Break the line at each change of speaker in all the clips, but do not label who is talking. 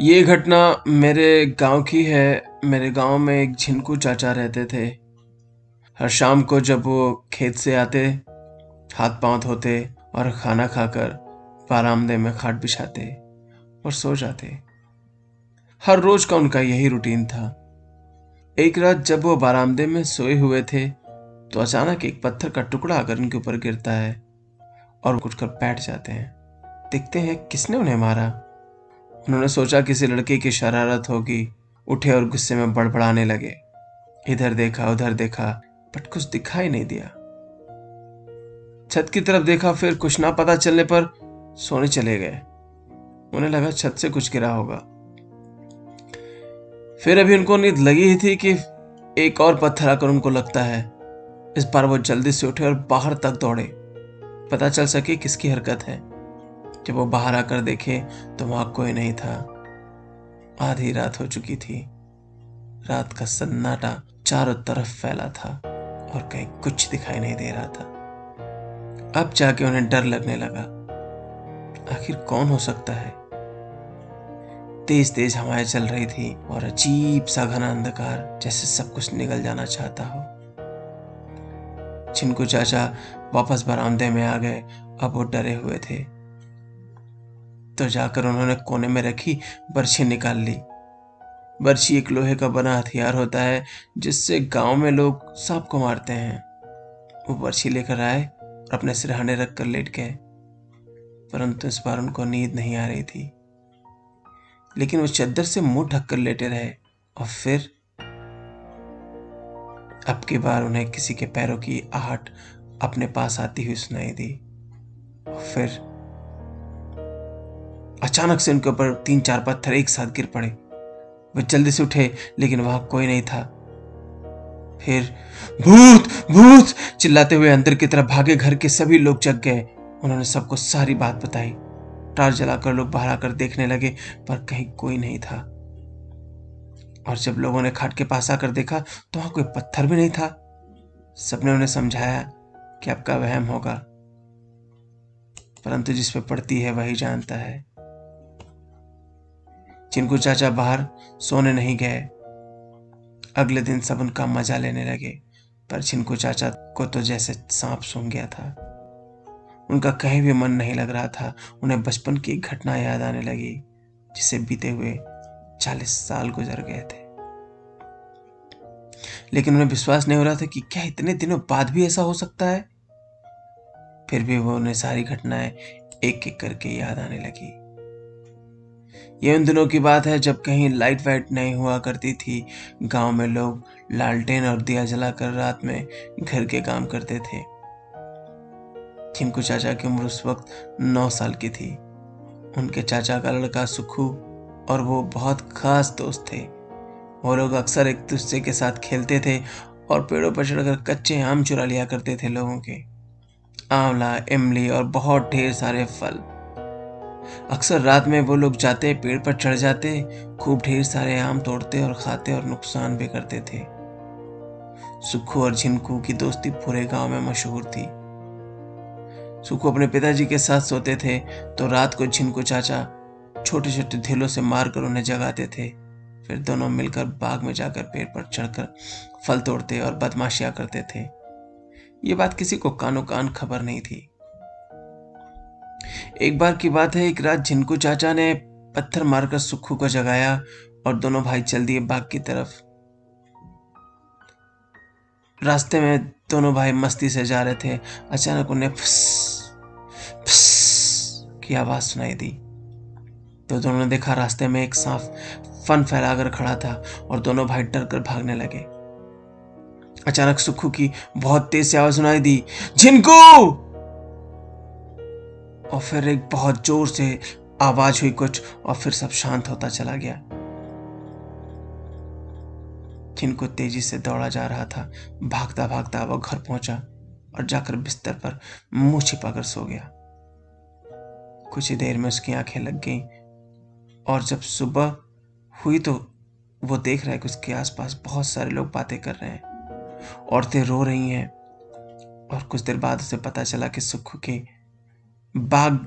ये घटना मेरे गाँव की है। मेरे गाँव में एक झिनकू चाचा रहते थे। हर शाम को जब वो खेत से आते, हाथ पाँव धोते और खाना खाकर बारामदे में खाट बिछाते और सो जाते। हर रोज का उनका यही रूटीन था। एक रात जब वो बारामदे में सोए हुए थे तो अचानक एक पत्थर का टुकड़ा आकर उनके ऊपर गिरता है और कुछ कर बैठ जाते हैं। देखते हैं किसने उन्हें मारा। उन्होंने सोचा किसी लड़के की शरारत होगी। उठे और गुस्से में बड़बड़ाने लगे। इधर देखा, उधर देखा, बट कुछ दिखाई नहीं दिया। छत की तरफ़ देखा, फिर कुछ ना पता चलने पर सोने चले गए। उन्हें लगा छत से कुछ गिरा होगा। फिर अभी उनको नींद लगी ही थी कि एक और पत्थर आकर उनको लगता है। इस बार वो जल्दी से उठे और बाहर तक दौड़े। पता चल सके किसकी हरकत है। जब वो बाहर आकर देखे तो वहाँ कोई नहीं था। आधी रात हो चुकी थी। रात का सन्नाटा चारों तरफ़ फैला था और कहीं कुछ दिखाई नहीं दे रहा था। अब जाके उन्हें डर लगने लगा। आखिर कौन हो सकता है? तेज तेज हवाएँ चल रही थी और अजीब सा घना अंधकार जैसे सब कुछ निकल जाना चाहता हो। छिनको चाचा वापस बरामदे में आ गए, अब वो डरे हुए थे। तो जाकर उन्होंने कोने में रखी बर्छी निकाल ली। बर्छी एक लोहे का बना हथियार होता है, जिससे गाँव में लोग सांप को मारते हैं। वो बर्छी लेकर आए और अपने सिरहाने रख कर लेट गए, परंतु इस बार उनको नींद नहीं आ रही थी। लेकिन वो चद्दर से मुँह ढककर लेटे रहे और फिर अब की बार उन्हें किसी के पैरों की आहट अपने पास आती हुई सुनाई दी। और फिर अचानक से उनके ऊपर तीन चार पत्थर एक साथ गिर पड़े। वे जल्दी से उठे, लेकिन वहाँ कोई नहीं था। फिर, भूत भूत! चिल्लाते हुए अंदर की तरफ़ भागे घर के सभी लोग जग गए। उन्होंने सबको सारी बात बताई। टार जलाकर लोग बाहर आकर देखने लगे, पर कहीं कोई नहीं था। और जब लोगों ने खाट के पास आकर देखा तो वहाँ कोई पत्थर भी नहीं था। सबने उन्हें समझाया कि आपका वहम होगा। परंतु जिस पे पड़ती है, वही जानता है। चिंकू चाचा बाहर सोने नहीं गए। अगले दिन सब उनका मज़ा लेने लगे, पर चिंकू चाचा को तो जैसे सांप सूंघ गया था। उनका कहीं भी मन नहीं लग रहा था। उन्हें बचपन की घटना याद आने लगी, जिसे बीते हुए चालीस साल गुजर गए थे। लेकिन उन्हें विश्वास नहीं हो रहा था कि क्या इतने दिनों बाद भी ऐसा हो सकता है? फिर भी वो उन्हें सारी घटनाएँ एक एक करके याद आने लगी। ये उन दिनों की बात है जब कहीं लाइट वाइट नहीं हुआ करती थी। गाँव में लोग लालटेन और दिया जलाकर रात में घर के काम करते थे। चिंकू चाचा की उम्र उस वक्त नौ साल की थी। उनके चाचा का लड़का सुखू और वो बहुत खास दोस्त थे। वो लोग अक्सर एक दूसरे के साथ खेलते थे और पेड़ों पर चढ़कर कच्चे आम चुरा लिया करते थे लोगों के। आंवला, इमली और बहुत ढेर सारे फल। अक्सर रात में वो लोग जाते, पेड़ पर चढ़ जाते, खूब ढेर सारे आम तोड़ते और खाते और नुकसान भी करते थे। सुखू और झिनकू की दोस्ती पूरे गाँव में मशहूर थी। सुखू अपने पिताजी के साथ सोते थे तो रात को झिनकू चाचा छोटे छोटे ढेलों से मारकर उन्हें जगाते थे। फिर दोनों मिलकर बाग में जाकर पेड़ पर चढ़कर फल तोड़ते और बदमाशियाँ करते थे। ये बात किसी को कानो कान खबर नहीं थी। एक बार की बात है, एक रात झिनकू चाचा ने पत्थर मारकर सुखू को जगाया और दोनों भाई चल दिए बाग की तरफ़। रास्ते में दोनों भाई मस्ती से जा रहे थे। अचानक उन्हें फस फस की आवाज़ सुनाई दी। तो दोनों ने देखा रास्ते में एक सांप फन फैलाकर खड़ा था और दोनों भाई डर कर भागने लगे। अचानक सुखू की बहुत तेज से आवाज़ सुनाई दी झिनकू और फिर एक बहुत ज़ोर से आवाज़ हुई कुछ, और फिर सब शांत होता चला गया। जिनको तेज़ी से दौड़ा जा रहा था भागता भागता वह घर पहुँचा और जाकर बिस्तर पर मुँह छिपाकर सो गया। कुछ ही देर में उसकी आँखें लग गईं, और जब सुबह हुई तो वो देख रहा है कि उसके आसपास बहुत सारे लोग बातें कर रहे हैं। औरतें रो रही हैं, और कुछ देर बाद उसे पता चला कि सुखू के बाग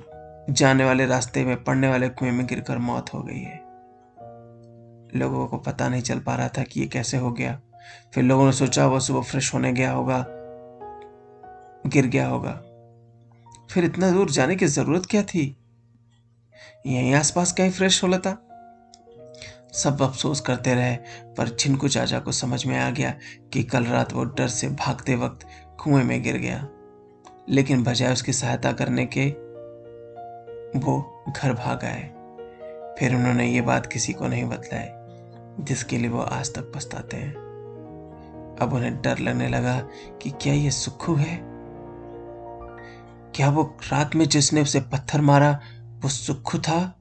जाने वाले रास्ते में, पड़ने वाले कुएँ में गिरकर मौत हो गई है। लोगों को पता नहीं चल पा रहा था कि ये कैसे हो गया। फिर लोगों ने सोचा वो सुबह फ्रेश होने गया होगा, गिर गया होगा। फिर इतना दूर जाने की ज़रूरत क्या थी? यहीं आसपास कहीं फ्रेश हो लेता। सब अफसोस करते रहे, पर छिनको चाचा को समझ में आ गया कि कल रात वो डर से भागते वक्त कुएँ में गिर गया। लेकिन बजाय उसकी सहायता करने के, वो घर भाग आए। फिर उन्होंने ये बात किसी को नहीं बतलाई, जिसके लिए वो आज तक पछताते हैं। अब उन्हें डर लगने लगा कि क्या ये सुखू है? क्या वो रात में जिसने उसे पत्थर मारा, वो सुखू था?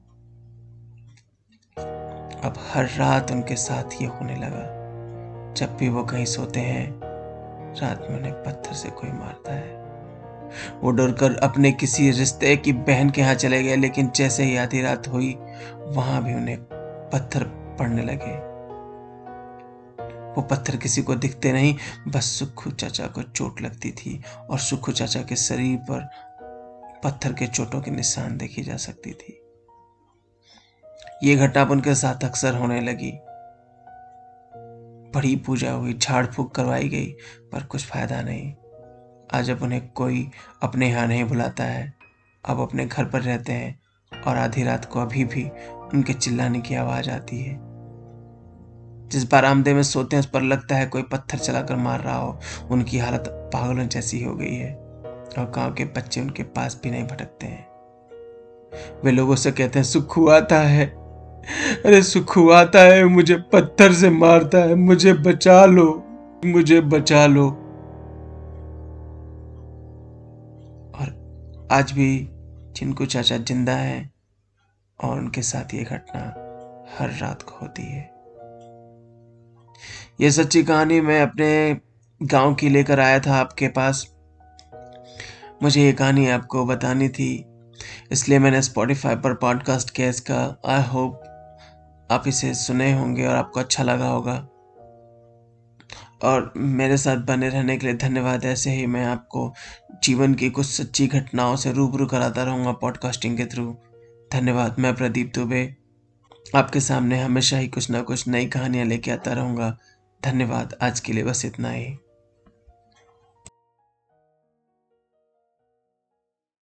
अब हर रात उनके साथ ये होने लगा, जब भी वो कहीं सोते हैं, रात में उन्हें पत्थर से कोई मारता है। वो डरकर अपने किसी रिश्ते की बहन के यहाँ चले गए, लेकिन जैसे ही आधी रात हुई, वहाँ भी उन्हें पत्थर पड़ने लगे। वो पत्थर किसी को दिखते नहीं, बस सुखू चाचा को चोट लगती थी और सुखू चाचा के शरीर पर पत्थर के चोटों के निशान देखी जा सकती थी। ये घटना उनके साथ अक्सर होने लगी। बड़ी पूजा हुई, झाड़ फूक करवाई गई, पर कुछ फ़ायदा नहीं। आज अब उन्हें कोई अपने यहाँ नहीं बुलाता है। अब अपने घर पर रहते हैं और आधी रात को अभी भी उनके चिल्लाने की आवाज़ आती है। जिस बारामदे में सोते हैं, उस पर लगता है कोई पत्थर चलाकर मार रहा हो। उनकी हालत पागलों जैसी हो गई है और गाँव के बच्चे उनके पास भी नहीं भटकते हैं। वे लोगों से कहते हैं, सुखू आता है। अरे, सुखू आता है। मुझे पत्थर से मारता है। मुझे बचा लो। मुझे बचा लो। आज भी जिनको चाचा ज़िंदा है और उनके साथ ये घटना हर रात को होती है। ये सच्ची कहानी मैं अपने गाँव की लेकर आया था आपके पास। मुझे ये कहानी आपको बतानी थी, इसलिए मैंने स्पॉटिफाई पर पॉडकास्ट किया इसका। आई होप आप इसे सुने होंगे और आपको अच्छा लगा होगा। और मेरे साथ बने रहने के लिए धन्यवाद। ऐसे ही मैं आपको जीवन की कुछ सच्ची घटनाओं से रूबरू कराता रहूँगा पॉडकास्टिंग के थ्रू धन्यवाद, मैं प्रदीप दुबे। आपके सामने हमेशा ही कुछ ना कुछ नई कहानियाँ लेके आता रहूँगा। धन्यवाद, आज के लिए बस इतना ही।